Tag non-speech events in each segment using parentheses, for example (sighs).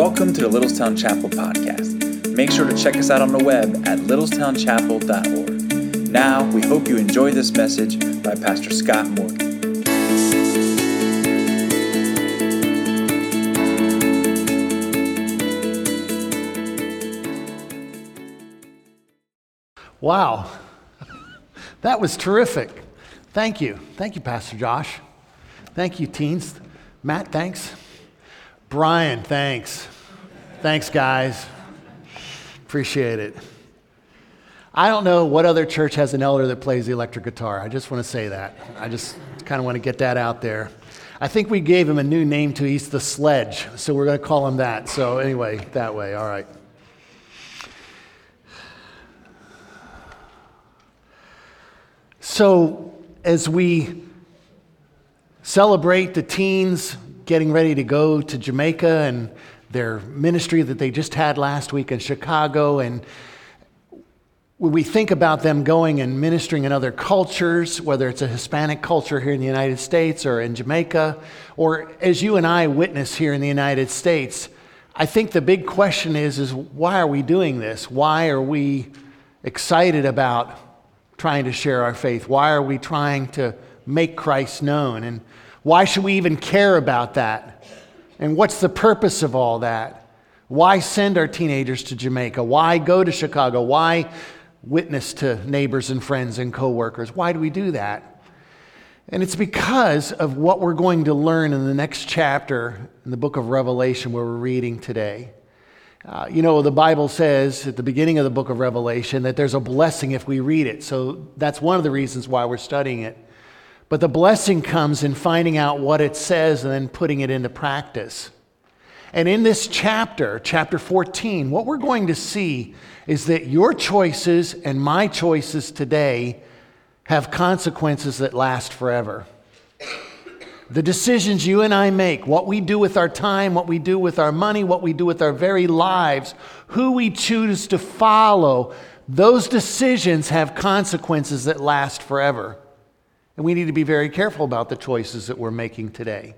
Welcome to the Littlestown Chapel podcast. Make sure to check us out on the web at littlestownchapel.org. Now, we hope you enjoy this message by Pastor Scott Morgan. Wow, that was terrific. Thank you. Thank you, Pastor Josh. Thank you, teens. Matt, thanks. Brian, thanks. Thanks, guys. Appreciate it. I don't know what other church has an elder that plays the electric guitar. I just want to say that. I just kind of want to get that out there. I think we gave him a new name to East the Sledge, so we're going to call him that. So, anyway, that way. All right. So, as we celebrate the teens getting ready to go to Jamaica and their ministry that they just had last week in Chicago, and when we think about them going and ministering in other cultures, whether it's a Hispanic culture here in the United States or in Jamaica, or as you and I witness here in the United States, I think the big question is, is why are we doing this? Why are we excited about trying to share our faith? Why are we trying to make Christ known? And why should we even care about that? And what's the purpose of all that? Why send our teenagers to Jamaica? Why go to Chicago? Why witness to neighbors and friends and coworkers? Why do we do that? And it's because of what we're going to learn in the next chapter in the book of Revelation where we're reading today. Uh, you know, the Bible says at the beginning of the book of Revelation that there's a blessing if we read it. So that's one of the reasons why we're studying it. But the blessing comes in finding out what it says and then putting it into practice. And in this chapter, chapter 14, what we're going to see is that your choices and my choices today have consequences that last forever. The decisions you and I make, what we do with our time, what we do with our money, what we do with our very lives, who we choose to follow, those decisions have consequences that last forever. And we need to be very careful about the choices that we're making today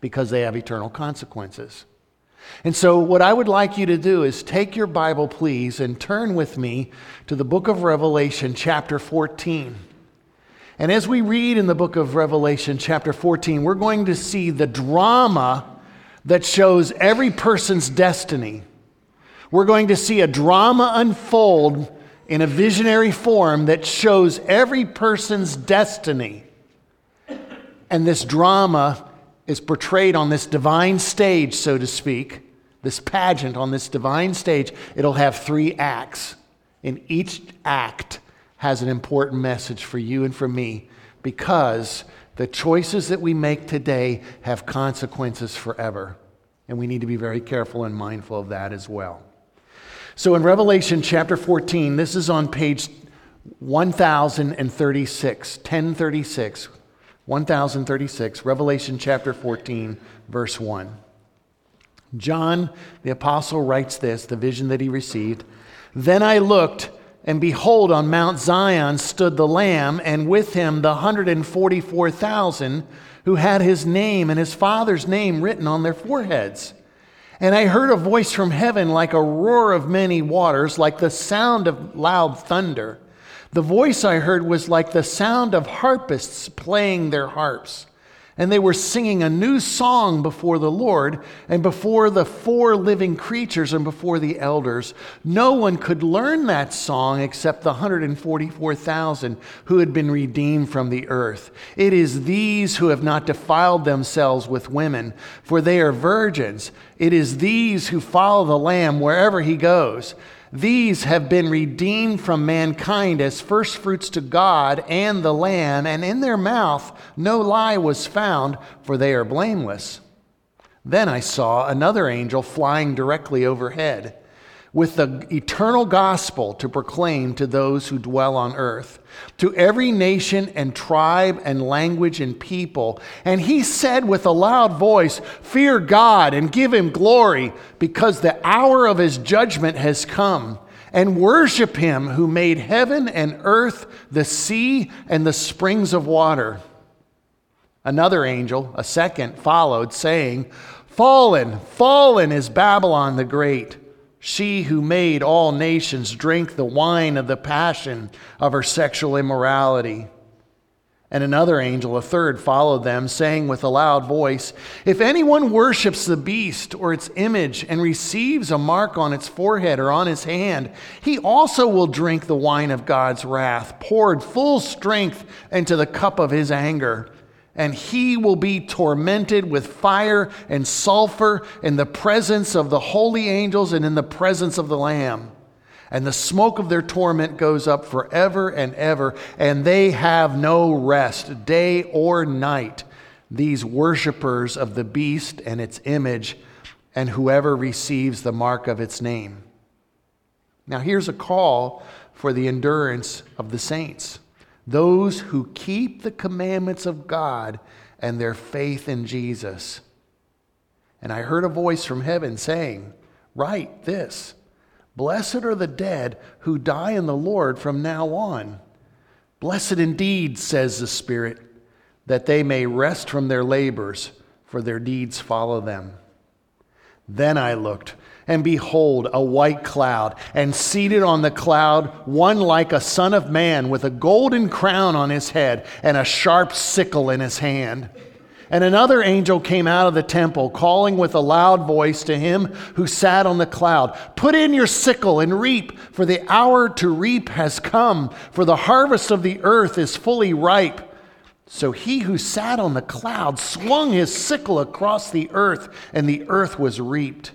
because they have eternal consequences. And so, what I would like you to do is take your Bible, please, and turn with me to the book of Revelation, chapter 14. And as we read in the book of Revelation, chapter 14, we're going to see the drama that shows every person's destiny. We're going to see a drama unfold in a visionary form that shows every person's destiny. And this drama is portrayed on this divine stage, so to speak, this pageant on this divine stage. It'll have three acts. In each act, has an important message for you and for me because the choices that we make today have consequences forever. And we need to be very careful and mindful of that as well. So in Revelation chapter 14, this is on page 1036, 1036, 1036, Revelation chapter 14, verse 1. John the apostle writes this, the vision that he received. Then I looked and behold, on Mount Zion stood the Lamb, and with him the 144,000 who had his name and his father's name written on their foreheads. And I heard a voice from heaven like a roar of many waters, like the sound of loud thunder. The voice I heard was like the sound of harpists playing their harps and they were singing a new song before the Lord and before the four living creatures and before the elders. No one could learn that song except the 144,000 who had been redeemed from the earth. It is these who have not defiled themselves with women, for they are virgins. It is these who follow the Lamb wherever he goes. These have been redeemed from mankind as firstfruits to God and the Lamb, and in their mouth no lie was found, for they are blameless. Then I saw another angel flying directly overhead with the eternal gospel to proclaim to those who dwell on earth, to every nation and tribe and language and people. And he said with a loud voice, Fear God and give him glory, because the hour of his judgment has come. And worship him who made heaven and earth, the sea, and the springs of water. Another angel, a second, followed, saying, Fallen, fallen is Babylon the Great. She who made all nations drink the wine of the passion of her sexual immorality. And another angel, a third, followed them, saying with a loud voice If anyone worships the beast or its image and receives a mark on its forehead or on his hand, he also will drink the wine of God's wrath, poured full strength into the cup of his anger. And he will be tormented with fire and sulfur in the presence of the holy angels and in the presence of the Lamb and the smoke of their torment goes up forever and ever, and they have no rest, day or night, these worshippers of the beast and its image, and whoever receives the mark of its name. Now, here's a call for the endurance of the saints those who keep the commandments of God and their faith in Jesus. And I heard a voice from heaven saying, Write this. Blessed are the dead who die in the Lord from now on. Blessed indeed, says the Spirit, that they may rest from their labors, for their deeds follow them. Then I looked, and behold, a white cloud, and seated on the cloud, one like a son of man, with a golden crown on his head, and a sharp sickle in his hand. And another angel came out of the temple, calling with a loud voice to him who sat on the cloud Put in your sickle and reap, for the hour to reap has come, for the harvest of the earth is fully ripe. So he who sat on the cloud swung his sickle across the earth, and the earth was reaped.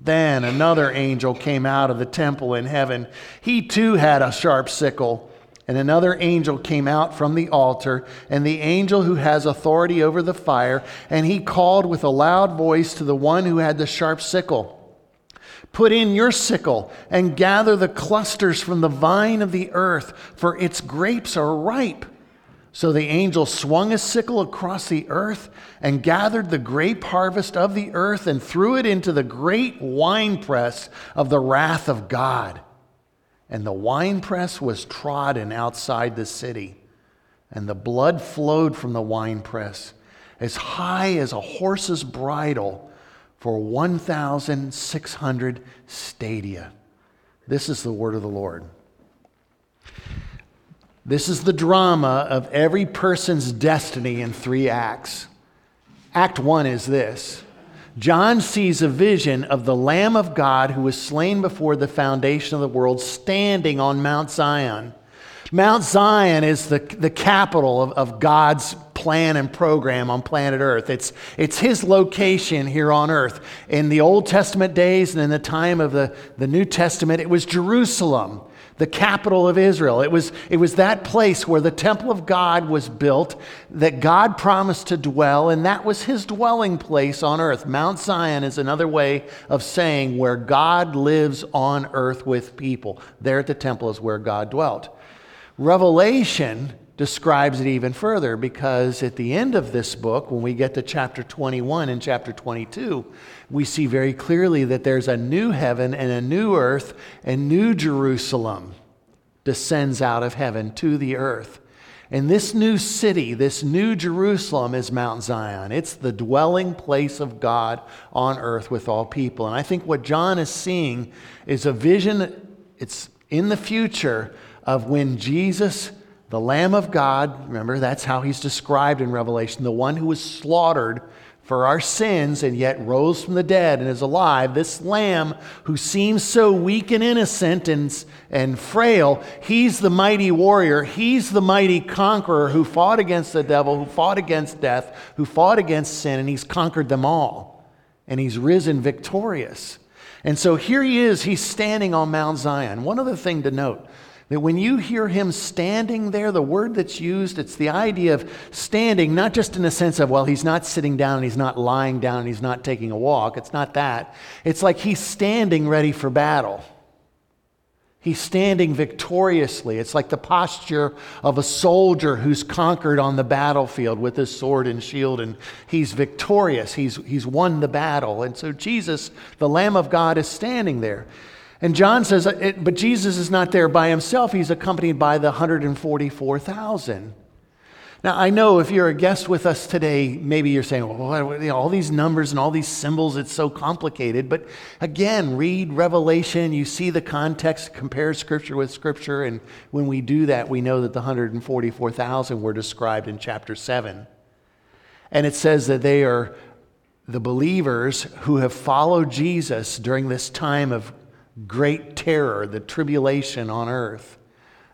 Then another angel came out of the temple in heaven. He too had a sharp sickle. And another angel came out from the altar, and the angel who has authority over the fire, and he called with a loud voice to the one who had the sharp sickle Put in your sickle and gather the clusters from the vine of the earth, for its grapes are ripe. So the angel swung his sickle across the earth and gathered the grape harvest of the earth and threw it into the great winepress of the wrath of God and the winepress was trodden outside the city, and the blood flowed from the winepress as high as a horse's bridle for 1,600 stadia. This is the word of the Lord. This is the drama of every person's destiny in three acts. Act one is this John sees a vision of the Lamb of God who was slain before the foundation of the world standing on Mount Zion. Mount Zion is the, the capital of, of God's plan and program on planet Earth. It's, it's His location here on Earth. In the Old Testament days and in the time of the, the New Testament, it was Jerusalem the capital of Israel. It was, it was that place where the temple of God was built that God promised to dwell, and that was his dwelling place on earth. Mount Zion is another way of saying where God lives on earth with people. There at the temple is where God dwelt. Revelation describes it even further because at the end of this book, when we get to chapter 21 and chapter 22, we see very clearly that there's a new heaven and a new earth, and new Jerusalem descends out of heaven to the earth. And this new city, this new Jerusalem, is Mount Zion. It's the dwelling place of God on earth with all people. And I think what John is seeing is a vision, it's in the future of when Jesus the Lamb of God, remember, that's how he's described in Revelation, the one who was slaughtered for our sins and yet rose from the dead and is alive. This Lamb who seems so weak and innocent and, and frail, he's the mighty warrior. He's the mighty conqueror who fought against the devil, who fought against death, who fought against sin, and he's conquered them all. And he's risen victorious. And so here he is, he's standing on Mount Zion. One other thing to note that when you hear him standing there, the word that's used, it's the idea of standing, not just in the sense of, well, he's not sitting down he's not lying down he's not taking a walk. It's not that. It's like he's standing ready for battle. He's standing victoriously. It's like the posture of a soldier who's conquered on the battlefield with his sword and shield, and he's victorious. He's, he's won the battle. And so Jesus, the Lamb of God, is standing there. And John says, but Jesus is not there by himself. He's accompanied by the 144,000. Now, I know if you're a guest with us today, maybe you're saying, well, you know, all these numbers and all these symbols, it's so complicated. But again, read Revelation, you see the context, compare Scripture with Scripture, and when we do that, we know that the 144,000 were described in chapter 7. And it says that they are the believers who have followed Jesus during this time of great terror, the tribulation on earth.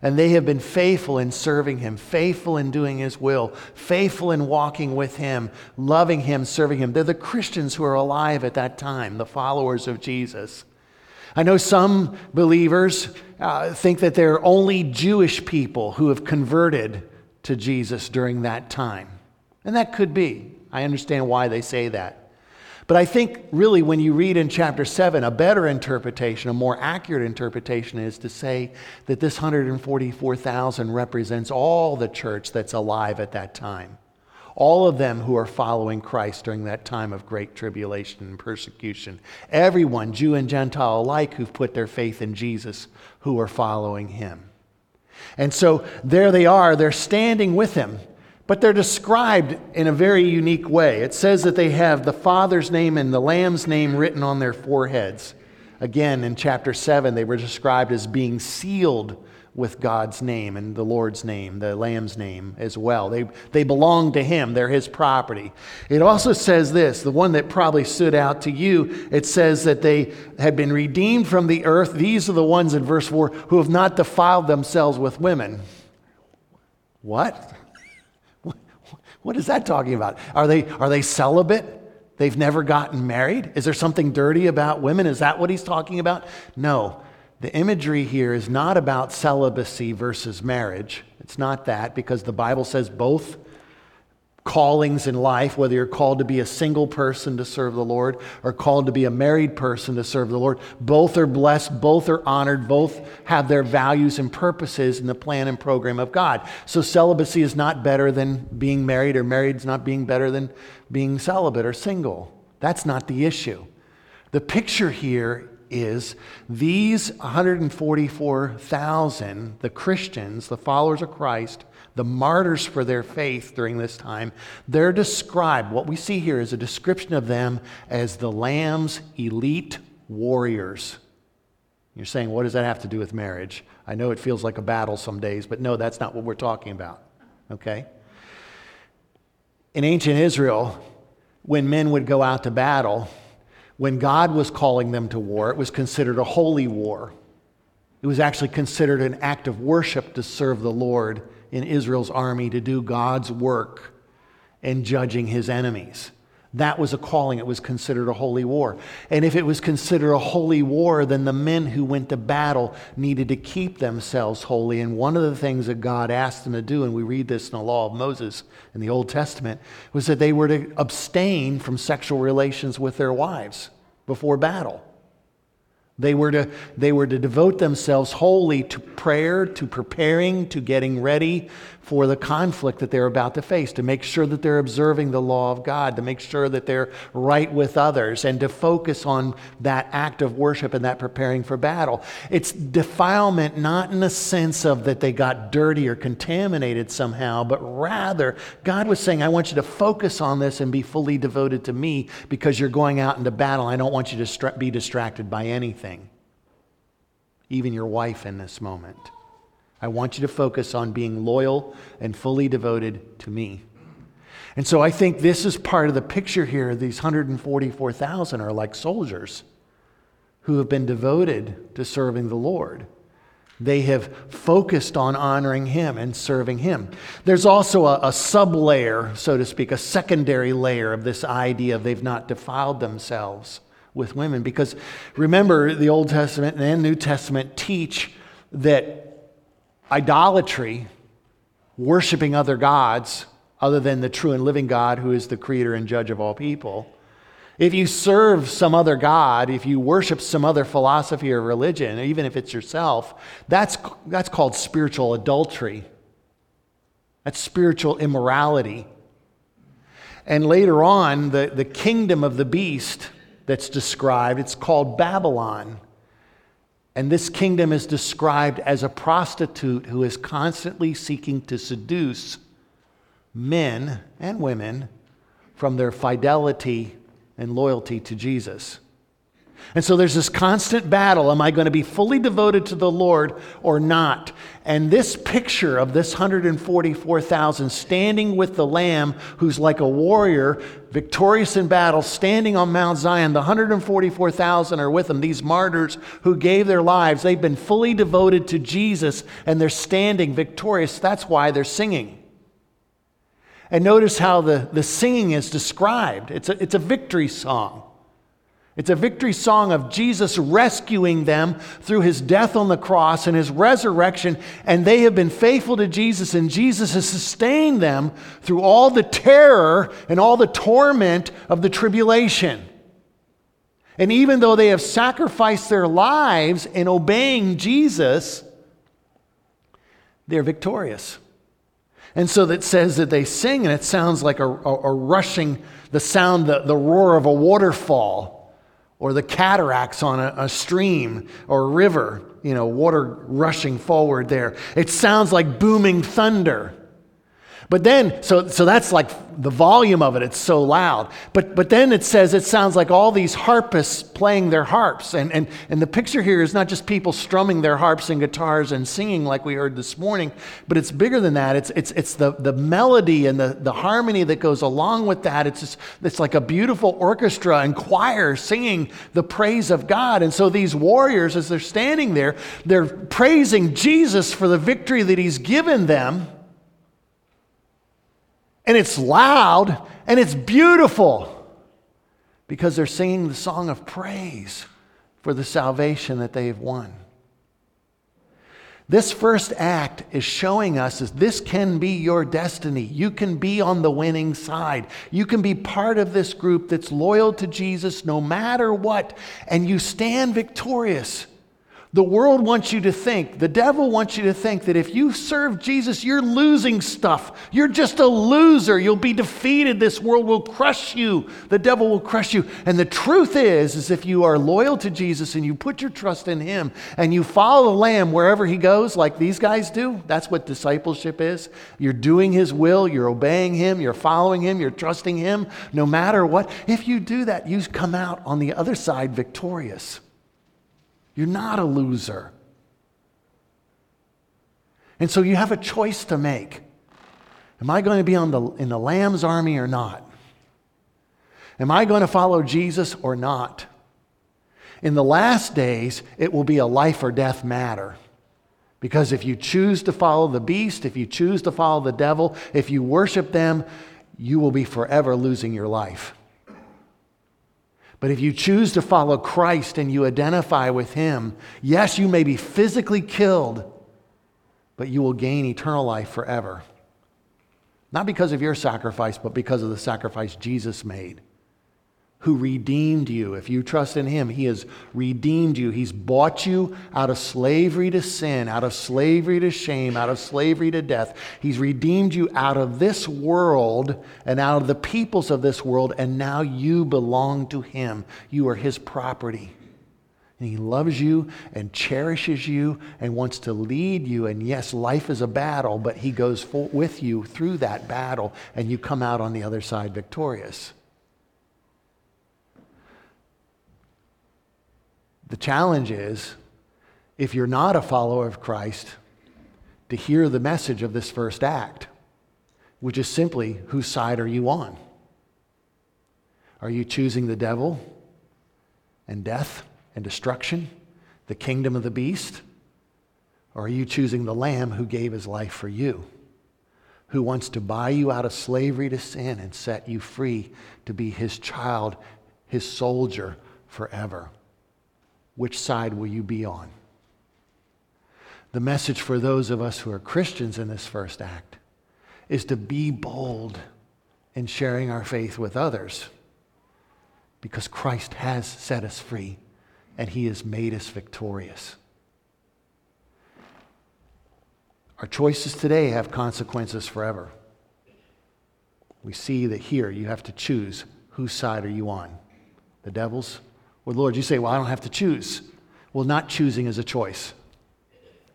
And they have been faithful in serving him, faithful in doing his will, faithful in walking with him, loving him, serving him. They're the Christians who are alive at that time, the followers of Jesus. I know some believers uh, think that they're only Jewish people who have converted to Jesus during that time. And that could be. I understand why they say that. But I think really when you read in chapter 7, a better interpretation, a more accurate interpretation is to say that this 144,000 represents all the church that's alive at that time. All of them who are following Christ during that time of great tribulation and persecution. Everyone, Jew and Gentile alike, who've put their faith in Jesus, who are following him. And so there they are, they're standing with him. But they're described in a very unique way. It says that they have the Father's name and the Lamb's name written on their foreheads. Again, in chapter 7, they were described as being sealed with God's name and the Lord's name, the Lamb's name as well. They, they belong to Him, they're His property. It also says this the one that probably stood out to you, it says that they had been redeemed from the earth. These are the ones in verse 4 who have not defiled themselves with women. What? What is that talking about? Are they, are they celibate? They've never gotten married? Is there something dirty about women? Is that what he's talking about? No. The imagery here is not about celibacy versus marriage. It's not that because the Bible says both callings in life, whether you're called to be a single person to serve the Lord or called to be a married person to serve the Lord, both are blessed, both are honored, both have their values and purposes in the plan and program of God. So celibacy is not better than being married, or married is not being better than being celibate or single. That's not the issue. The picture here is these 144,000, the Christians, the followers of Christ, the martyrs for their faith during this time, they're described, what we see here is a description of them as the Lamb's elite warriors. You're saying, what does that have to do with marriage? I know it feels like a battle some days, but no, that's not what we're talking about. Okay? In ancient Israel, when men would go out to battle, when God was calling them to war, it was considered a holy war. It was actually considered an act of worship to serve the Lord in Israel's army to do God's work in judging his enemies. That was a calling. It was considered a holy war. And if it was considered a holy war, then the men who went to battle needed to keep themselves holy. And one of the things that God asked them to do, and we read this in the law of Moses in the Old Testament, was that they were to abstain from sexual relations with their wives before battle. They were, to, they were to devote themselves wholly to prayer, to preparing, to getting ready for the conflict that they're about to face, to make sure that they're observing the law of God, to make sure that they're right with others, and to focus on that act of worship and that preparing for battle. It's defilement not in the sense of that they got dirty or contaminated somehow, but rather God was saying, I want you to focus on this and be fully devoted to me because you're going out into battle. I don't want you to be distracted by anything, even your wife in this moment. I want you to focus on being loyal and fully devoted to me. And so I think this is part of the picture here. These 144,000 are like soldiers who have been devoted to serving the Lord. They have focused on honoring Him and serving Him. There's also a, a sub layer, so to speak, a secondary layer of this idea they've not defiled themselves with women. Because remember, the Old Testament and New Testament teach that idolatry, worshiping other gods other than the true and living God who is the creator and judge of all people, if you serve some other God, if you worship some other philosophy or religion, even if it's yourself, that's, that's called spiritual adultery. That's spiritual immorality. And later on, the, the kingdom of the beast that's described, it's called Babylon. And this kingdom is described as a prostitute who is constantly seeking to seduce men and women from their fidelity and loyalty to Jesus. And so there's this constant battle. Am I going to be fully devoted to the Lord or not? And this picture of this 144,000 standing with the Lamb, who's like a warrior, victorious in battle, standing on Mount Zion, the 144,000 are with him, these martyrs who gave their lives. They've been fully devoted to Jesus and they're standing victorious. That's why they're singing. And notice how the, the singing is described it's a, it's a victory song. It's a victory song of Jesus rescuing them through his death on the cross and his resurrection. And they have been faithful to Jesus, and Jesus has sustained them through all the terror and all the torment of the tribulation. And even though they have sacrificed their lives in obeying Jesus, they're victorious. And so that says that they sing, and it sounds like a, a, a rushing, the sound, the, the roar of a waterfall or the cataracts on a, a, stream or river, you know, water rushing forward there. It sounds like booming thunder. But then, so, so that's like the volume of it, it's so loud. But, but then it says it sounds like all these harpists playing their harps. And, and, and the picture here is not just people strumming their harps and guitars and singing like we heard this morning, but it's bigger than that. It's, it's, it's the, the melody and the, the harmony that goes along with that. It's, just, it's like a beautiful orchestra and choir singing the praise of God. And so these warriors, as they're standing there, they're praising Jesus for the victory that he's given them and it's loud and it's beautiful because they're singing the song of praise for the salvation that they've won. This first act is showing us that this can be your destiny. You can be on the winning side. You can be part of this group that's loyal to Jesus no matter what, and you stand victorious. The world wants you to think, the devil wants you to think that if you serve Jesus, you're losing stuff. You're just a loser. You'll be defeated. This world will crush you. The devil will crush you. And the truth is, is if you are loyal to Jesus and you put your trust in him and you follow the lamb wherever he goes, like these guys do, that's what discipleship is. You're doing his will, you're obeying him, you're following him, you're trusting him, no matter what. If you do that, you come out on the other side victorious. You're not a loser. And so you have a choice to make. Am I going to be on the, in the Lamb's army or not? Am I going to follow Jesus or not? In the last days, it will be a life or death matter. Because if you choose to follow the beast, if you choose to follow the devil, if you worship them, you will be forever losing your life. But if you choose to follow Christ and you identify with Him, yes, you may be physically killed, but you will gain eternal life forever. Not because of your sacrifice, but because of the sacrifice Jesus made who redeemed you. If you trust in him, he has redeemed you. He's bought you out of slavery to sin, out of slavery to shame, out of slavery to death. He's redeemed you out of this world and out of the peoples of this world, and now you belong to him. You are his property. And he loves you and cherishes you and wants to lead you. And yes, life is a battle, but he goes with you through that battle, and you come out on the other side victorious. The challenge is if you're not a follower of Christ, to hear the message of this first act, which is simply whose side are you on? Are you choosing the devil and death and destruction, the kingdom of the beast? Or are you choosing the Lamb who gave his life for you, who wants to buy you out of slavery to sin and set you free to be his child, his soldier forever? Which side will you be on? The message for those of us who are Christians in this first act is to be bold in sharing our faith with others because Christ has set us free and he has made us victorious. Our choices today have consequences forever. We see that here you have to choose whose side are you on? The devil's well, Lord, you say, well, I don't have to choose. Well, not choosing is a choice,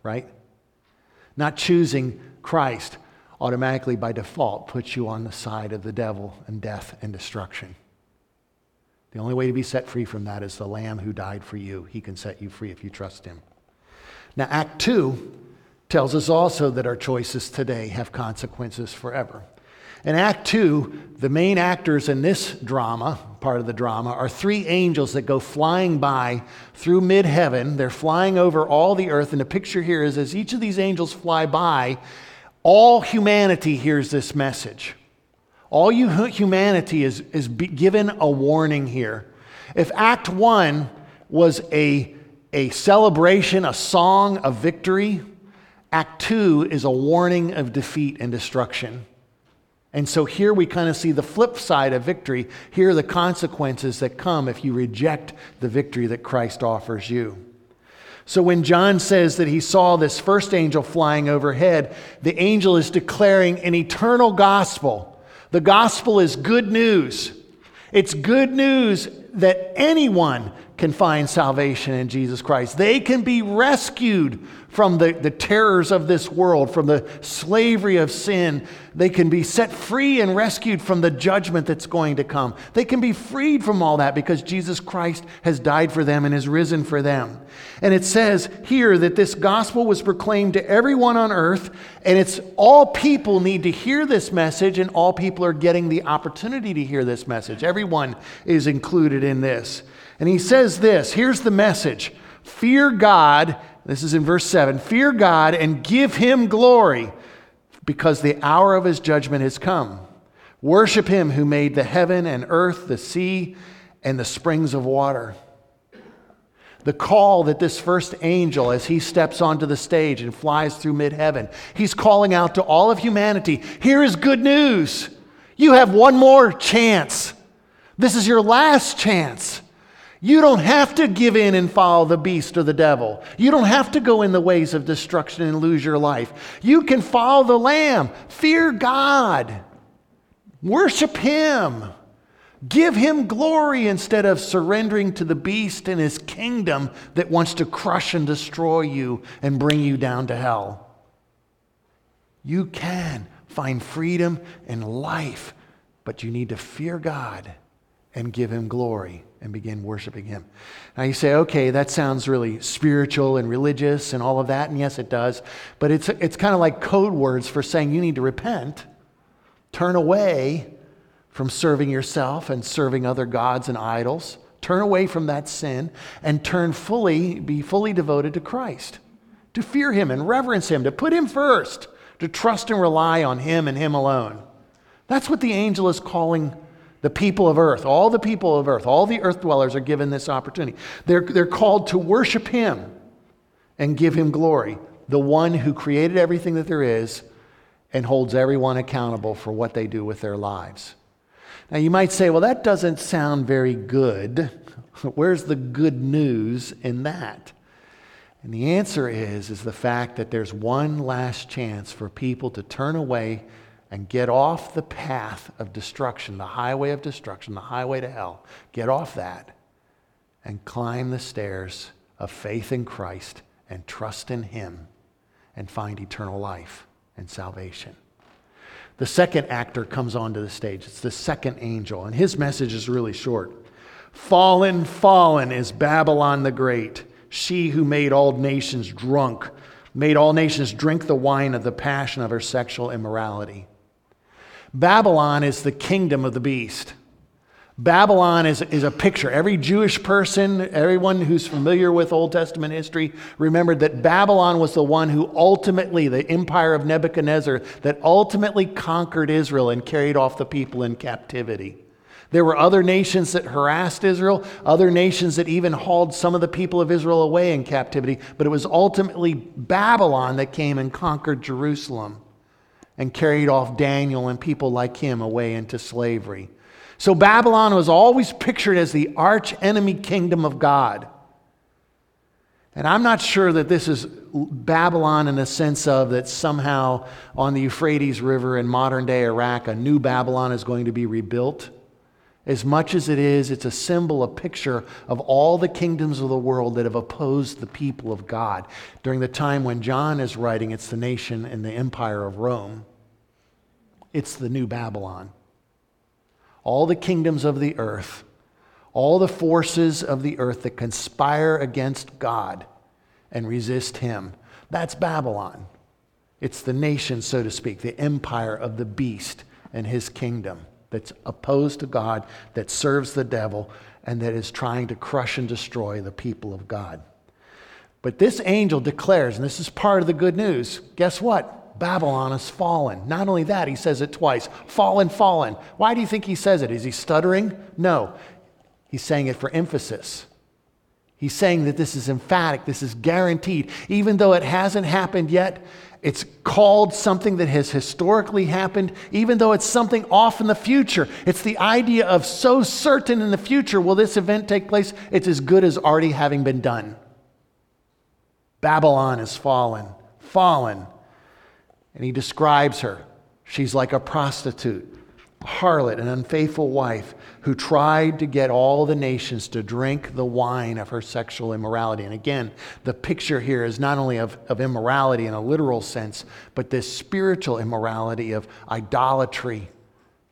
right? Not choosing Christ. automatically by default puts you on the side of the devil and death and destruction. The only way to be set free from that is the Lamb who died for you. He can set you free if you trust Him. Now, Act 2 tells us also that our choices today have consequences forever. In Act 2, the main actors in this drama, part of the drama, are three angels that go flying by through mid heaven. They're flying over all the earth. And the picture here is as each of these angels fly by, all humanity hears this message. All you, humanity is, is given a warning here. If Act 1 was a, a celebration, a song of victory, Act 2 is a warning of defeat and destruction. And so here we kind of see the flip side of victory. Here are the consequences that come if you reject the victory that Christ offers you. So when John says that he saw this first angel flying overhead, the angel is declaring an eternal gospel. The gospel is good news. It's good news that anyone can find salvation in Jesus Christ. They can be rescued from the, the terrors of this world, from the slavery of sin. They can be set free and rescued from the judgment that's going to come. They can be freed from all that because Jesus Christ has died for them and has risen for them. And it says here that this gospel was proclaimed to everyone on earth, and it's all people need to hear this message, and all people are getting the opportunity to hear this message. Everyone is included in this. And he says this here's the message Fear God, this is in verse 7 fear God and give him glory because the hour of his judgment has come. Worship him who made the heaven and earth, the sea, and the springs of water. The call that this first angel, as he steps onto the stage and flies through mid heaven, he's calling out to all of humanity here is good news. You have one more chance. This is your last chance. You don't have to give in and follow the beast or the devil. You don't have to go in the ways of destruction and lose your life. You can follow the Lamb. Fear God. Worship Him. Give Him glory instead of surrendering to the beast and his kingdom that wants to crush and destroy you and bring you down to hell. You can find freedom and life, but you need to fear God and give Him glory and begin worshiping Him. Now you say, okay, that sounds really spiritual and religious and all of that, and yes, it does, but it's, it's kind of like code words for saying you need to repent, turn away from serving yourself and serving other gods and idols, turn away from that sin, and turn fully, be fully devoted to Christ, to fear Him and reverence Him, to put Him first, to trust and rely on Him and Him alone. That's what the angel is calling the people of earth, all the people of earth, all the earth dwellers are given this opportunity. They're, they're called to worship Him and give Him glory, the one who created everything that there is and holds everyone accountable for what they do with their lives. Now, you might say, well, that doesn't sound very good. (laughs) Where's the good news in that? And the answer is, is the fact that there's one last chance for people to turn away and get off the path of destruction, the highway of destruction, the highway to hell. Get off that and climb the stairs of faith in Christ and trust in Him and find eternal life and salvation. The second actor comes onto the stage. It's the second angel, and his message is really short. Fallen, fallen is Babylon the Great, she who made all nations drunk, made all nations drink the wine of the passion of her sexual immorality. Babylon is the kingdom of the beast. Babylon is, is a picture. Every Jewish person, everyone who's familiar with Old Testament history, remembered that Babylon was the one who ultimately, the empire of Nebuchadnezzar, that ultimately conquered Israel and carried off the people in captivity. There were other nations that harassed Israel, other nations that even hauled some of the people of Israel away in captivity, but it was ultimately Babylon that came and conquered Jerusalem and carried off Daniel and people like him away into slavery. So Babylon was always pictured as the arch enemy kingdom of God. And I'm not sure that this is Babylon in the sense of that somehow on the Euphrates River in modern day Iraq, a new Babylon is going to be rebuilt. As much as it is, it's a symbol, a picture of all the kingdoms of the world that have opposed the people of God. During the time when John is writing, it's the nation and the empire of Rome. It's the new Babylon. All the kingdoms of the earth, all the forces of the earth that conspire against God and resist Him. That's Babylon. It's the nation, so to speak, the empire of the beast and his kingdom that's opposed to God, that serves the devil, and that is trying to crush and destroy the people of God. But this angel declares, and this is part of the good news guess what? Babylon has fallen. Not only that, he says it twice fallen, fallen. Why do you think he says it? Is he stuttering? No. He's saying it for emphasis. He's saying that this is emphatic, this is guaranteed. Even though it hasn't happened yet, it's called something that has historically happened, even though it's something off in the future. It's the idea of so certain in the future will this event take place, it's as good as already having been done. Babylon is fallen, fallen. And he describes her. She's like a prostitute, a harlot, an unfaithful wife who tried to get all the nations to drink the wine of her sexual immorality. And again, the picture here is not only of, of immorality in a literal sense, but this spiritual immorality of idolatry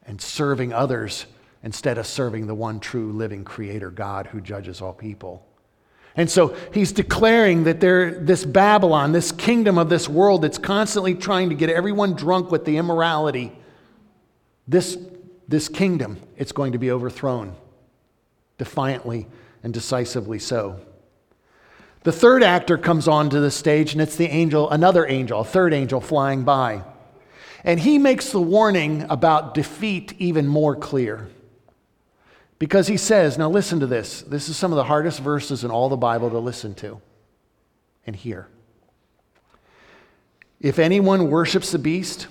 and serving others instead of serving the one true living creator God who judges all people. And so he's declaring that there, this Babylon, this kingdom of this world that's constantly trying to get everyone drunk with the immorality, this this kingdom, it's going to be overthrown defiantly and decisively so. The third actor comes onto the stage, and it's the angel, another angel, a third angel flying by. And he makes the warning about defeat even more clear. Because he says, now listen to this. This is some of the hardest verses in all the Bible to listen to and hear. If anyone worships the beast,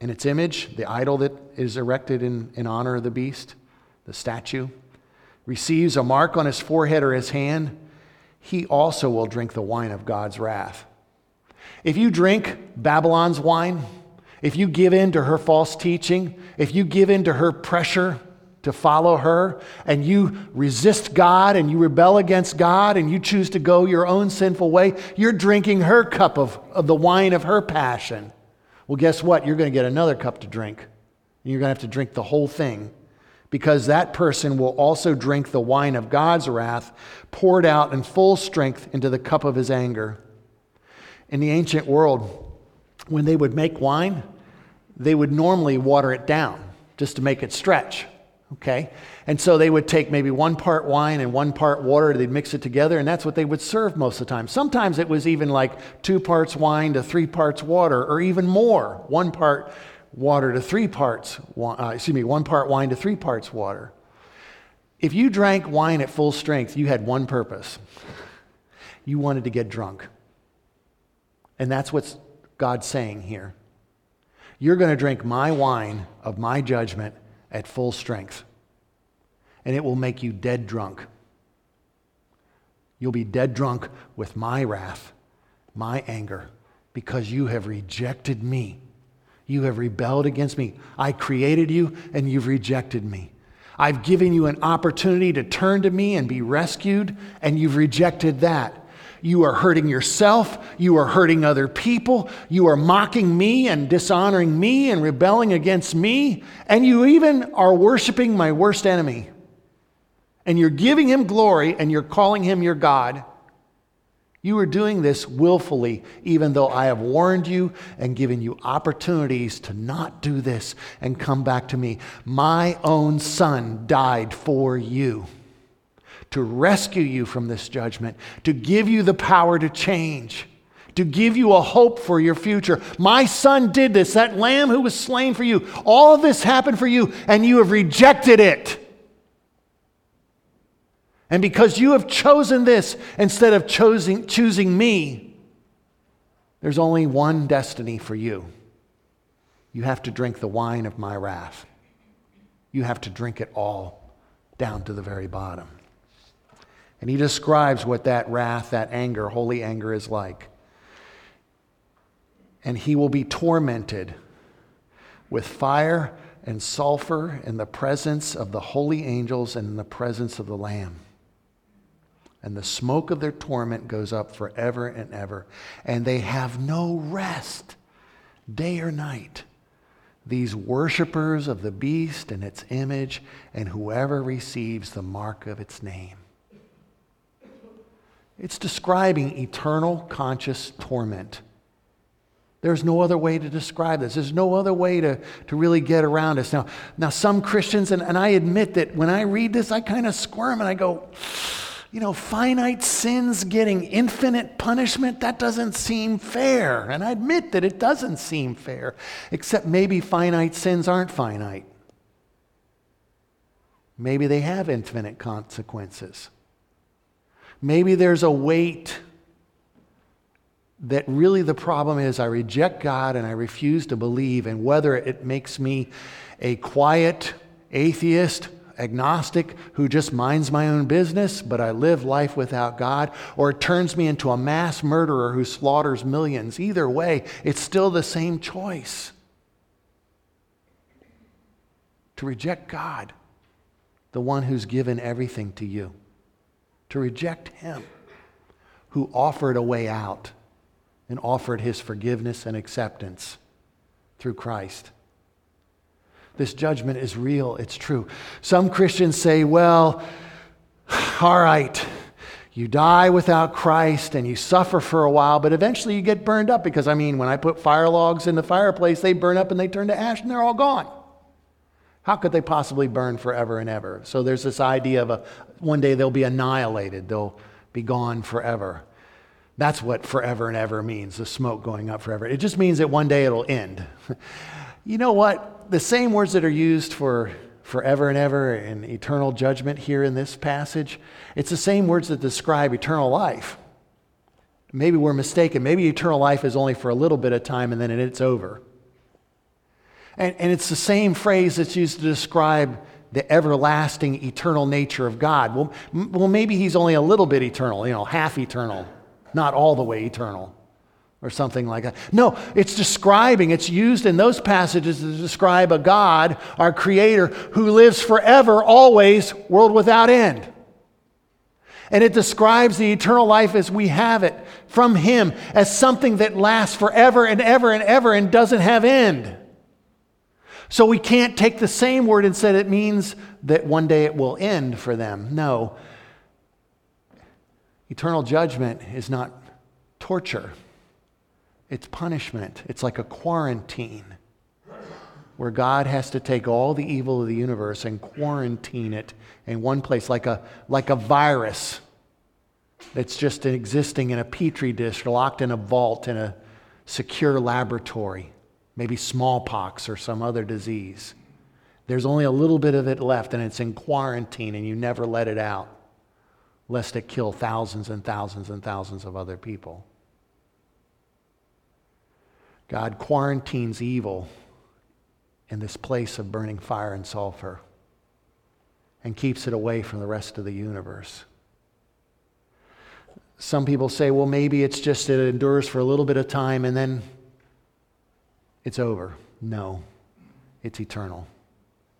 in its image, the idol that is erected in, in honor of the beast, the statue, receives a mark on his forehead or his hand, he also will drink the wine of God's wrath. If you drink Babylon's wine, if you give in to her false teaching, if you give in to her pressure to follow her, and you resist God and you rebel against God and you choose to go your own sinful way, you're drinking her cup of, of the wine of her passion. Well, guess what? You're going to get another cup to drink. And you're going to have to drink the whole thing because that person will also drink the wine of God's wrath poured out in full strength into the cup of his anger. In the ancient world, when they would make wine, they would normally water it down just to make it stretch. Okay? And so they would take maybe one part wine and one part water, they'd mix it together, and that's what they would serve most of the time. Sometimes it was even like two parts wine to three parts water, or even more, one part water to three parts, uh, excuse me, one part wine to three parts water. If you drank wine at full strength, you had one purpose you wanted to get drunk. And that's what God's saying here. You're going to drink my wine of my judgment at full strength and it will make you dead drunk. You'll be dead drunk with my wrath, my anger, because you have rejected me. You have rebelled against me. I created you, and you've rejected me. I've given you an opportunity to turn to me and be rescued, and you've rejected that. You are hurting yourself. You are hurting other people. You are mocking me and dishonoring me and rebelling against me. And you even are worshiping my worst enemy and you're giving him glory and you're calling him your God, you are doing this willfully, even though I have warned you and given you opportunities to not do this and come back to me. My own son died for you to rescue you from this judgment, to give you the power to change, to give you a hope for your future. My son did this, that lamb who was slain for you. All of this happened for you, and you have rejected it. And because you have chosen this instead of choosing, choosing me, there's only one destiny for you. You have to drink the wine of my wrath. You have to drink it all down to the very bottom. And he describes what that wrath, that anger, holy anger is like. And he will be tormented with fire and sulfur in the presence of the holy angels and in the presence of the Lamb and the smoke of their torment goes up forever and ever, and they have no rest, day or night. these worshippers of the beast and its image, and whoever receives the mark of its name. It's describing eternal conscious torment. There's no other way to describe this. There's no other way to, to really get around this. Now, now some Christians, and, and I admit that when I read this, I kind of squirm and I go, you know, finite sins getting infinite punishment, that doesn't seem fair. And I admit that it doesn't seem fair, except maybe finite sins aren't finite. Maybe they have infinite consequences. Maybe there's a weight that really the problem is I reject God and I refuse to believe, and whether it makes me a quiet atheist, agnostic who just minds my own business, but I live life without God, or it turns me into a mass murderer who slaughters millions. Either way, it's still the same choice to reject God, the one who's given everything to you, to reject Him who offered a way out and offered his forgiveness and acceptance through Christ. This judgment is real, it's true. Some Christians say, well, (sighs) all right, you die without Christ and you suffer for a while, but eventually you get burned up because, I mean, when I put fire logs in the fireplace, they burn up and they turn to ash and they're all gone. How could they possibly burn forever and ever? So there's this idea of a, one day they'll be annihilated, they'll be gone forever. That's what forever and ever means, the smoke going up forever. It just means that one day it'll end. (laughs) you know what? The same words that are used for forever and ever and eternal judgment here in this passage, it's the same words that describe eternal life. Maybe we're mistaken. Maybe eternal life is only for a little bit of time and then it's over. And, and it's the same phrase that's used to describe the everlasting, eternal nature of God. Well, m- well, maybe he's only a little bit eternal, you know, half eternal not all the way eternal or something like that. No, it's describing, it's used in those passages to describe a God, our Creator, who lives forever, always, world without end. And it describes the eternal life as we have it from Him as something that lasts forever and ever and ever and doesn't have end. So we can't take the same word and say it means that one day it will end for them. No, Eternal judgment is not torture, it's punishment. It's like a quarantine where God has to take all the evil of the universe and quarantine it in one place, like a, like a virus that's just existing in a petri dish, locked in a vault in a secure laboratory, maybe smallpox or some other disease. There's only a little bit of it left, and it's in quarantine, and you never let it out lest it kill thousands and thousands and thousands of other people. God quarantines evil in this place of burning fire and sulfur and keeps it away from the rest of the universe. Some people say, well, maybe it's just it endures for a little bit of time and then it's over. No, it's eternal.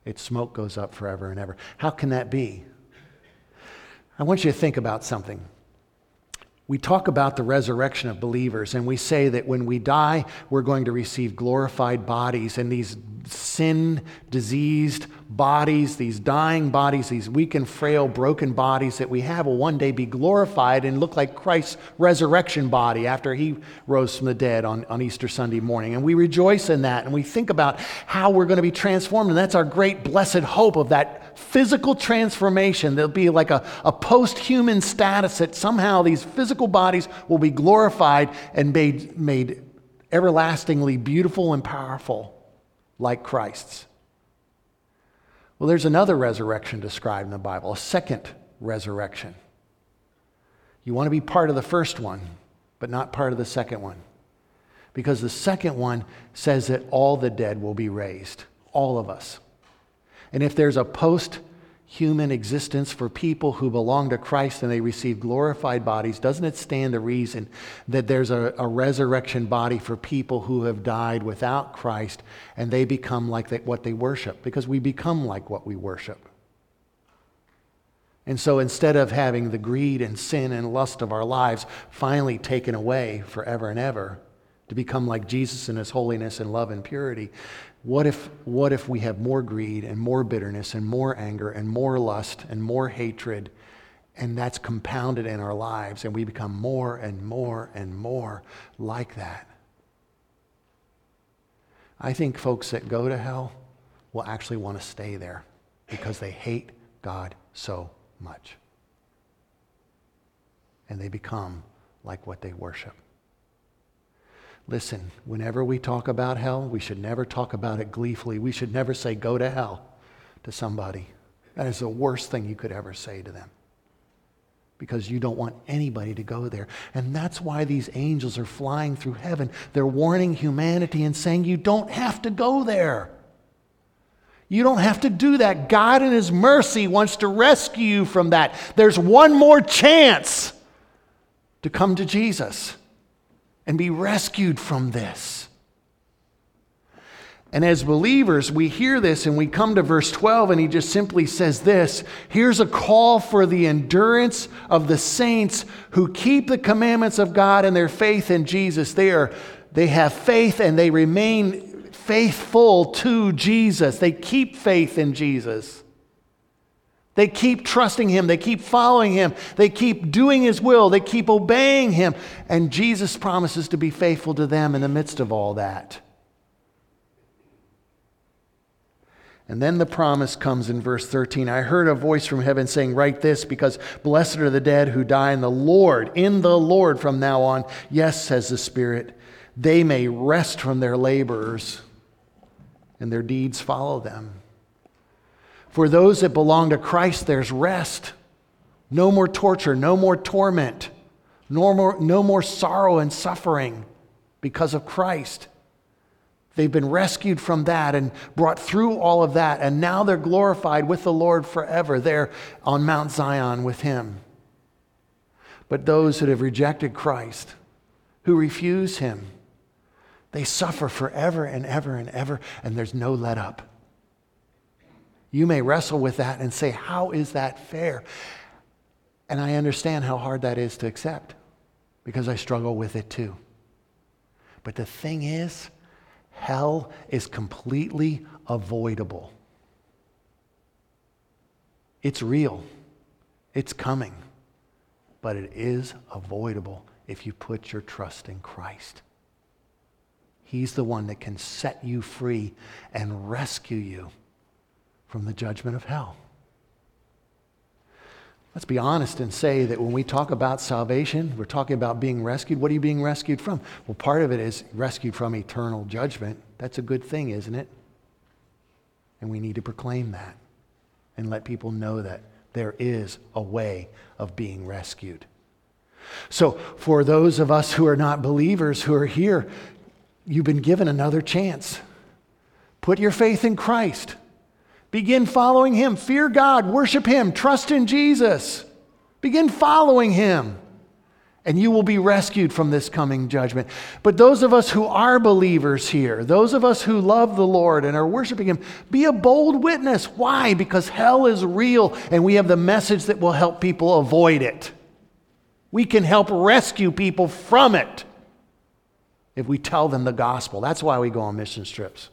Its smoke goes up forever and ever. How can that be? I want you to think about something. We talk about the resurrection of believers, and we say that when we die, we're going to receive glorified bodies, and these sin diseased bodies, these dying bodies, these weak and frail, broken bodies that we have will one day be glorified and look like Christ's resurrection body after he rose from the dead on, on Easter Sunday morning. And we rejoice in that, and we think about how we're going to be transformed, and that's our great blessed hope of that physical transformation. There'll be like a, a post human status that somehow these physical bodies will be glorified and made, made everlastingly beautiful and powerful like Christ's. Well, there's another resurrection described in the Bible, a second resurrection. You want to be part of the first one, but not part of the second one. Because the second one says that all the dead will be raised, all of us. And if there's a post human existence for people who belong to Christ and they receive glorified bodies, doesn't it stand to reason that there's a, a resurrection body for people who have died without Christ and they become like they, what they worship? Because we become like what we worship. And so instead of having the greed and sin and lust of our lives finally taken away forever and ever, to become like Jesus in his holiness and love and purity. What if, what if we have more greed and more bitterness and more anger and more lust and more hatred, and that's compounded in our lives, and we become more and more and more like that? I think folks that go to hell will actually want to stay there because they hate God so much. And they become like what they worship. Listen, whenever we talk about hell, we should never talk about it gleefully. We should never say, go to hell to somebody. That is the worst thing you could ever say to them because you don't want anybody to go there. And that's why these angels are flying through heaven. They're warning humanity and saying, you don't have to go there. You don't have to do that. God, in His mercy, wants to rescue you from that. There's one more chance to come to Jesus and be rescued from this. And as believers, we hear this and we come to verse 12, and he just simply says this Here's a call for the endurance of the saints who keep the commandments of God and their faith in Jesus. They, are, they have faith and they remain faithful to Jesus. They keep faith in Jesus. They keep trusting him. They keep following him. They keep doing his will. They keep obeying him. And Jesus promises to be faithful to them in the midst of all that. And then the promise comes in verse 13. I heard a voice from heaven saying, Write this, because blessed are the dead who die in the Lord, in the Lord from now on. Yes, says the Spirit, they may rest from their labors, and their deeds follow them. For those that belong to Christ, there's rest. No more torture, no more torment, no more, no more sorrow and suffering because of Christ. They've been rescued from that and brought through all of that, and now they're glorified with the Lord forever there on Mount Zion with Him. But those that have rejected Christ, who refuse Him, they suffer forever and ever and ever, and there's no let up. You may wrestle with that and say, How is that fair? And I understand how hard that is to accept because I struggle with it too. But the thing is, hell is completely avoidable. It's real, it's coming, but it is avoidable if you put your trust in Christ. He's the one that can set you free and rescue you from the judgment of hell. Let's be honest and say that when we talk about salvation, we're talking about being rescued. What are you being rescued from? Well, part of it is rescued from eternal judgment. That's a good thing, isn't it? And we need to proclaim that and let people know that there is a way of being rescued. So, for those of us who are not believers who are here, you've been given another chance. Put your faith in Christ. Begin following Him. Fear God, worship Him, trust in Jesus. Begin following Him, and you will be rescued from this coming judgment. But those of us who are believers here, those of us who love the Lord and are worshiping Him, be a bold witness. Why? Because hell is real, and we have the message that will help people avoid it. We can help rescue people from it if we tell them the gospel. That's why we go on mission trips.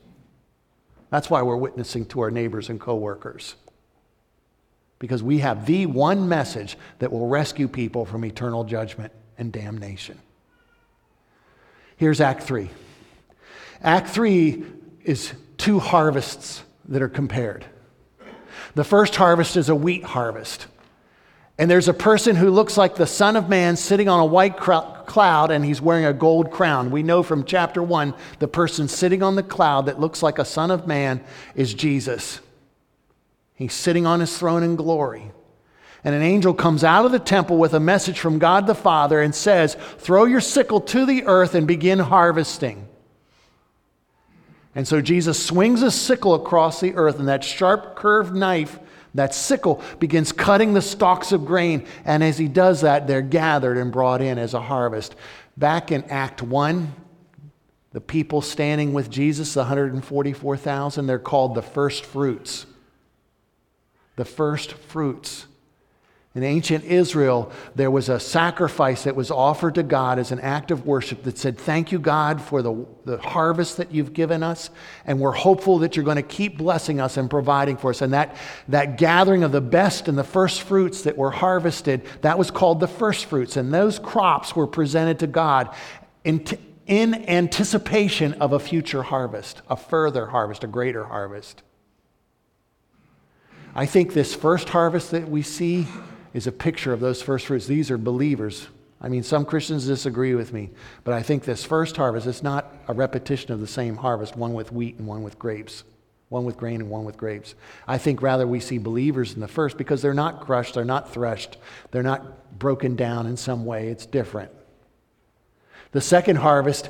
That's why we're witnessing to our neighbors and coworkers. Because we have the one message that will rescue people from eternal judgment and damnation. Here's Act 3. Act 3 is two harvests that are compared. The first harvest is a wheat harvest. And there's a person who looks like the Son of Man sitting on a white cloud and he's wearing a gold crown. We know from chapter 1 the person sitting on the cloud that looks like a Son of Man is Jesus. He's sitting on his throne in glory. And an angel comes out of the temple with a message from God the Father and says, Throw your sickle to the earth and begin harvesting. And so Jesus swings a sickle across the earth, and that sharp, curved knife that sickle begins cutting the stalks of grain, and as he does that, they're gathered and brought in as a harvest. Back in Act 1, the people standing with Jesus, the 144,000, they're called the first fruits. The first fruits. In ancient Israel, there was a sacrifice that was offered to God as an act of worship that said, Thank you, God, for the, the harvest that you've given us. And we're hopeful that you're going to keep blessing us and providing for us. And that, that gathering of the best and the first fruits that were harvested, that was called the first fruits. And those crops were presented to God in, t- in anticipation of a future harvest, a further harvest, a greater harvest. I think this first harvest that we see is a picture of those first fruits. These are believers. I mean, some Christians disagree with me, but I think this first harvest is not a repetition of the same harvest, one with wheat and one with grapes, one with grain and one with grapes. I think rather we see believers in the first because they're not crushed, they're not threshed, they're not broken down in some way. It's different. The second harvest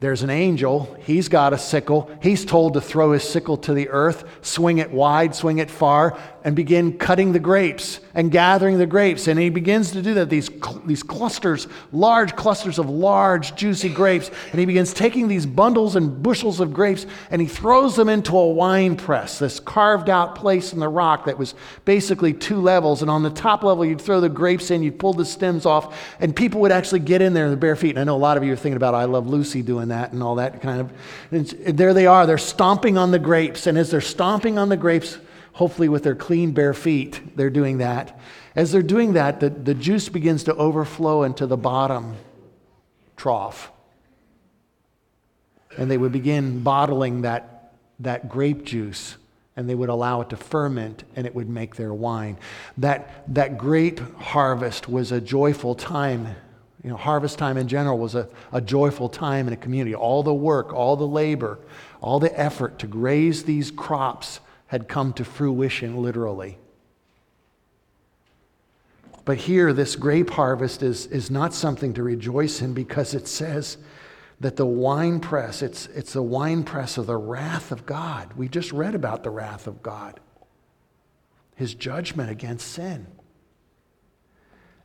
there's an angel. He's got a sickle. He's told to throw his sickle to the earth, swing it wide, swing it far, and begin cutting the grapes and gathering the grapes. And he begins to do that, these, these clusters, large clusters of large, juicy grapes. And he begins taking these bundles and bushels of grapes and he throws them into a wine press, this carved out place in the rock that was basically two levels. And on the top level, you'd throw the grapes in, you'd pull the stems off, and people would actually get in there in their bare feet. And I know a lot of you are thinking about I Love Lucy doing that and all that kind of. And there they are, they're stomping on the grapes. And as they're stomping on the grapes, hopefully with their clean, bare feet, they're doing that. As they're doing that, the, the juice begins to overflow into the bottom trough. And they would begin bottling that, that grape juice and they would allow it to ferment and it would make their wine. That, that grape harvest was a joyful time you know, harvest time in general was a, a joyful time in a community. All the work, all the labor, all the effort to raise these crops had come to fruition literally. But here, this grape harvest is, is not something to rejoice in because it says that the wine press, it's, it's the wine press of the wrath of God. We just read about the wrath of God, his judgment against sin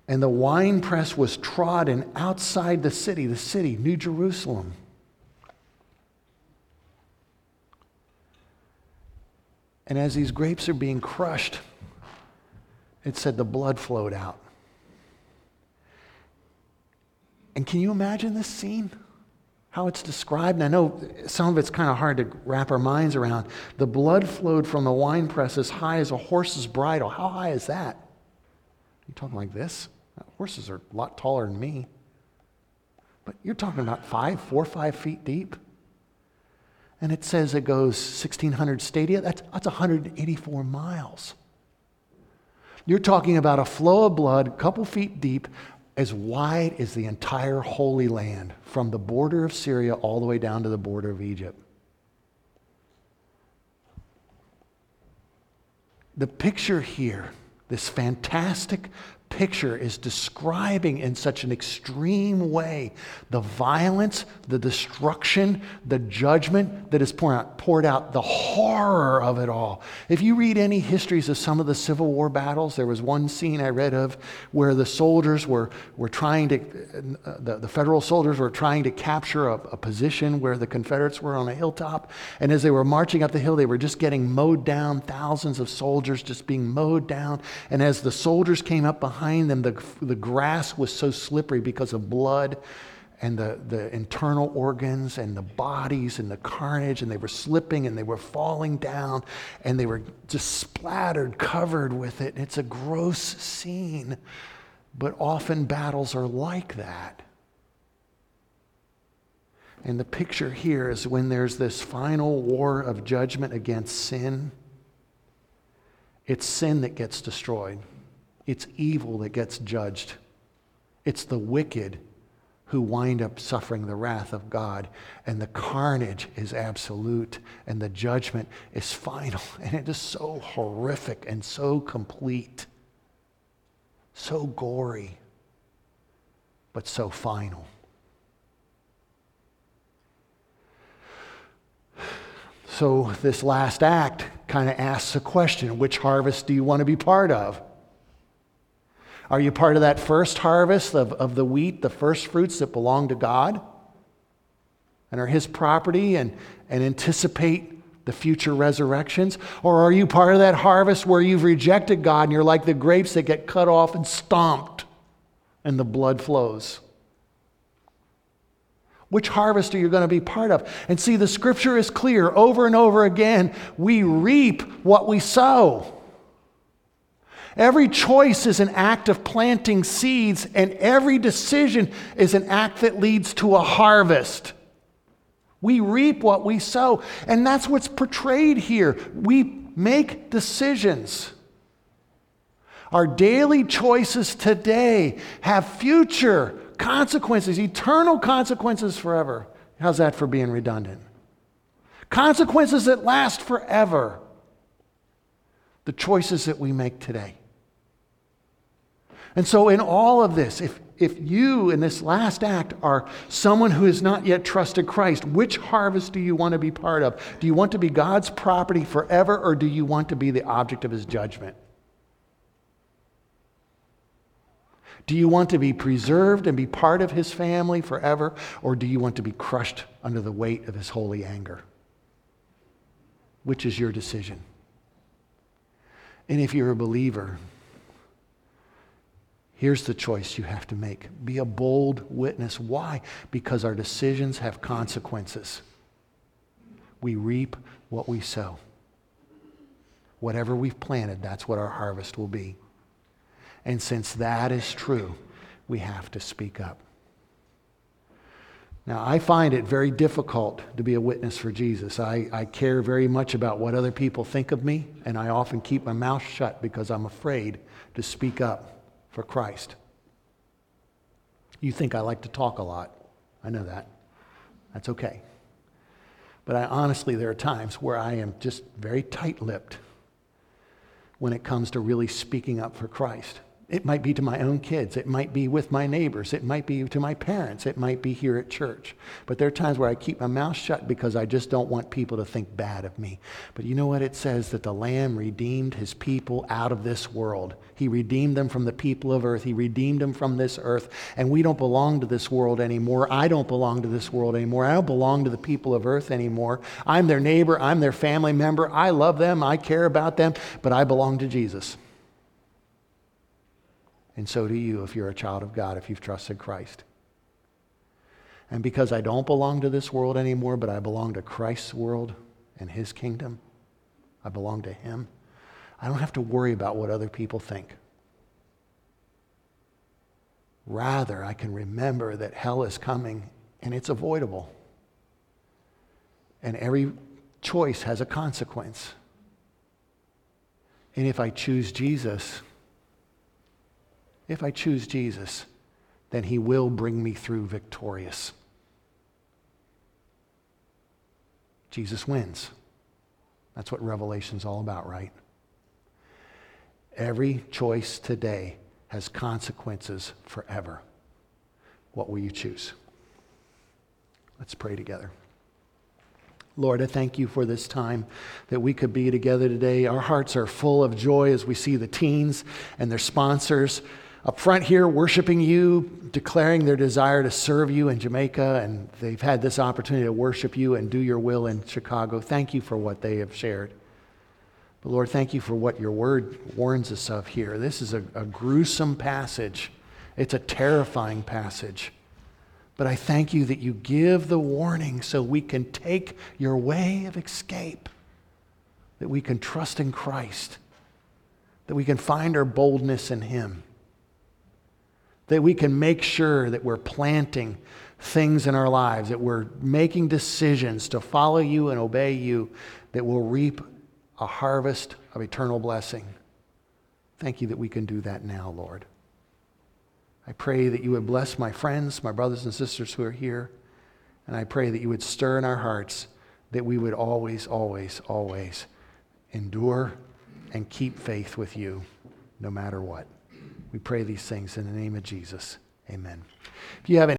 and the wine press was trodden outside the city, the city, New Jerusalem. And as these grapes are being crushed, it said the blood flowed out. And can you imagine this scene? How it's described? And I know some of it's kind of hard to wrap our minds around. The blood flowed from the winepress as high as a horse's bridle. How high is that? You're talking like this? Horses are a lot taller than me. But you're talking about five, four, five feet deep. And it says it goes 1,600 stadia. That's, that's 184 miles. You're talking about a flow of blood, a couple feet deep, as wide as the entire Holy Land, from the border of Syria all the way down to the border of Egypt. The picture here, this fantastic picture is describing in such an extreme way the violence, the destruction, the judgment that is poured out, poured out, the horror of it all. If you read any histories of some of the Civil War battles, there was one scene I read of where the soldiers were, were trying to, uh, the, the federal soldiers were trying to capture a, a position where the Confederates were on a hilltop. And as they were marching up the hill, they were just getting mowed down, thousands of soldiers just being mowed down. And as the soldiers came up behind, them, the, the grass was so slippery because of blood and the, the internal organs and the bodies and the carnage, and they were slipping and they were falling down and they were just splattered, covered with it. It's a gross scene, but often battles are like that. And the picture here is when there's this final war of judgment against sin, it's sin that gets destroyed. It's evil that gets judged. It's the wicked who wind up suffering the wrath of God. And the carnage is absolute, and the judgment is final. (laughs) And it is so horrific and so complete, so gory, but so final. So, this last act kind of asks a question which harvest do you want to be part of? Are you part of that first harvest of, of the wheat, the first fruits that belong to God and are His property and, and anticipate the future resurrections? Or are you part of that harvest where you've rejected God and you're like the grapes that get cut off and stomped and the blood flows? Which harvest are you going to be part of? And see, the scripture is clear over and over again. We reap what we sow. Every choice is an act of planting seeds, and every decision is an act that leads to a harvest. We reap what we sow, and that's what's portrayed here. We make decisions. Our daily choices today have future consequences, eternal consequences forever. How's that for being redundant? Consequences that last forever. The choices that we make today. And so, in all of this, if, if you in this last act are someone who has not yet trusted Christ, which harvest do you want to be part of? Do you want to be God's property forever, or do you want to be the object of his judgment? Do you want to be preserved and be part of his family forever, or do you want to be crushed under the weight of his holy anger? Which is your decision? And if you're a believer, Here's the choice you have to make be a bold witness. Why? Because our decisions have consequences. We reap what we sow. Whatever we've planted, that's what our harvest will be. And since that is true, we have to speak up. Now, I find it very difficult to be a witness for Jesus. I, I care very much about what other people think of me, and I often keep my mouth shut because I'm afraid to speak up for Christ. You think I like to talk a lot. I know that. That's okay. But I honestly, there are times where I am just very tight lipped when it comes to really speaking up for Christ. It might be to my own kids. It might be with my neighbors. It might be to my parents. It might be here at church. But there are times where I keep my mouth shut because I just don't want people to think bad of me. But you know what? It says that the Lamb redeemed his people out of this world. He redeemed them from the people of earth. He redeemed them from this earth. And we don't belong to this world anymore. I don't belong to this world anymore. I don't belong to the people of earth anymore. I'm their neighbor. I'm their family member. I love them. I care about them. But I belong to Jesus. And so do you if you're a child of God, if you've trusted Christ. And because I don't belong to this world anymore, but I belong to Christ's world and his kingdom, I belong to him, I don't have to worry about what other people think. Rather, I can remember that hell is coming and it's avoidable. And every choice has a consequence. And if I choose Jesus, if I choose Jesus, then he will bring me through victorious. Jesus wins. That's what Revelation's all about, right? Every choice today has consequences forever. What will you choose? Let's pray together. Lord, I thank you for this time that we could be together today. Our hearts are full of joy as we see the teens and their sponsors up front here worshiping you, declaring their desire to serve you in Jamaica, and they've had this opportunity to worship you and do your will in Chicago. Thank you for what they have shared. But Lord, thank you for what your word warns us of here. This is a, a gruesome passage, it's a terrifying passage. But I thank you that you give the warning so we can take your way of escape, that we can trust in Christ, that we can find our boldness in Him that we can make sure that we're planting things in our lives, that we're making decisions to follow you and obey you, that will reap a harvest of eternal blessing. Thank you that we can do that now, Lord. I pray that you would bless my friends, my brothers and sisters who are here, and I pray that you would stir in our hearts that we would always, always, always endure and keep faith with you no matter what. We pray these things in the name of Jesus. Amen. If you have any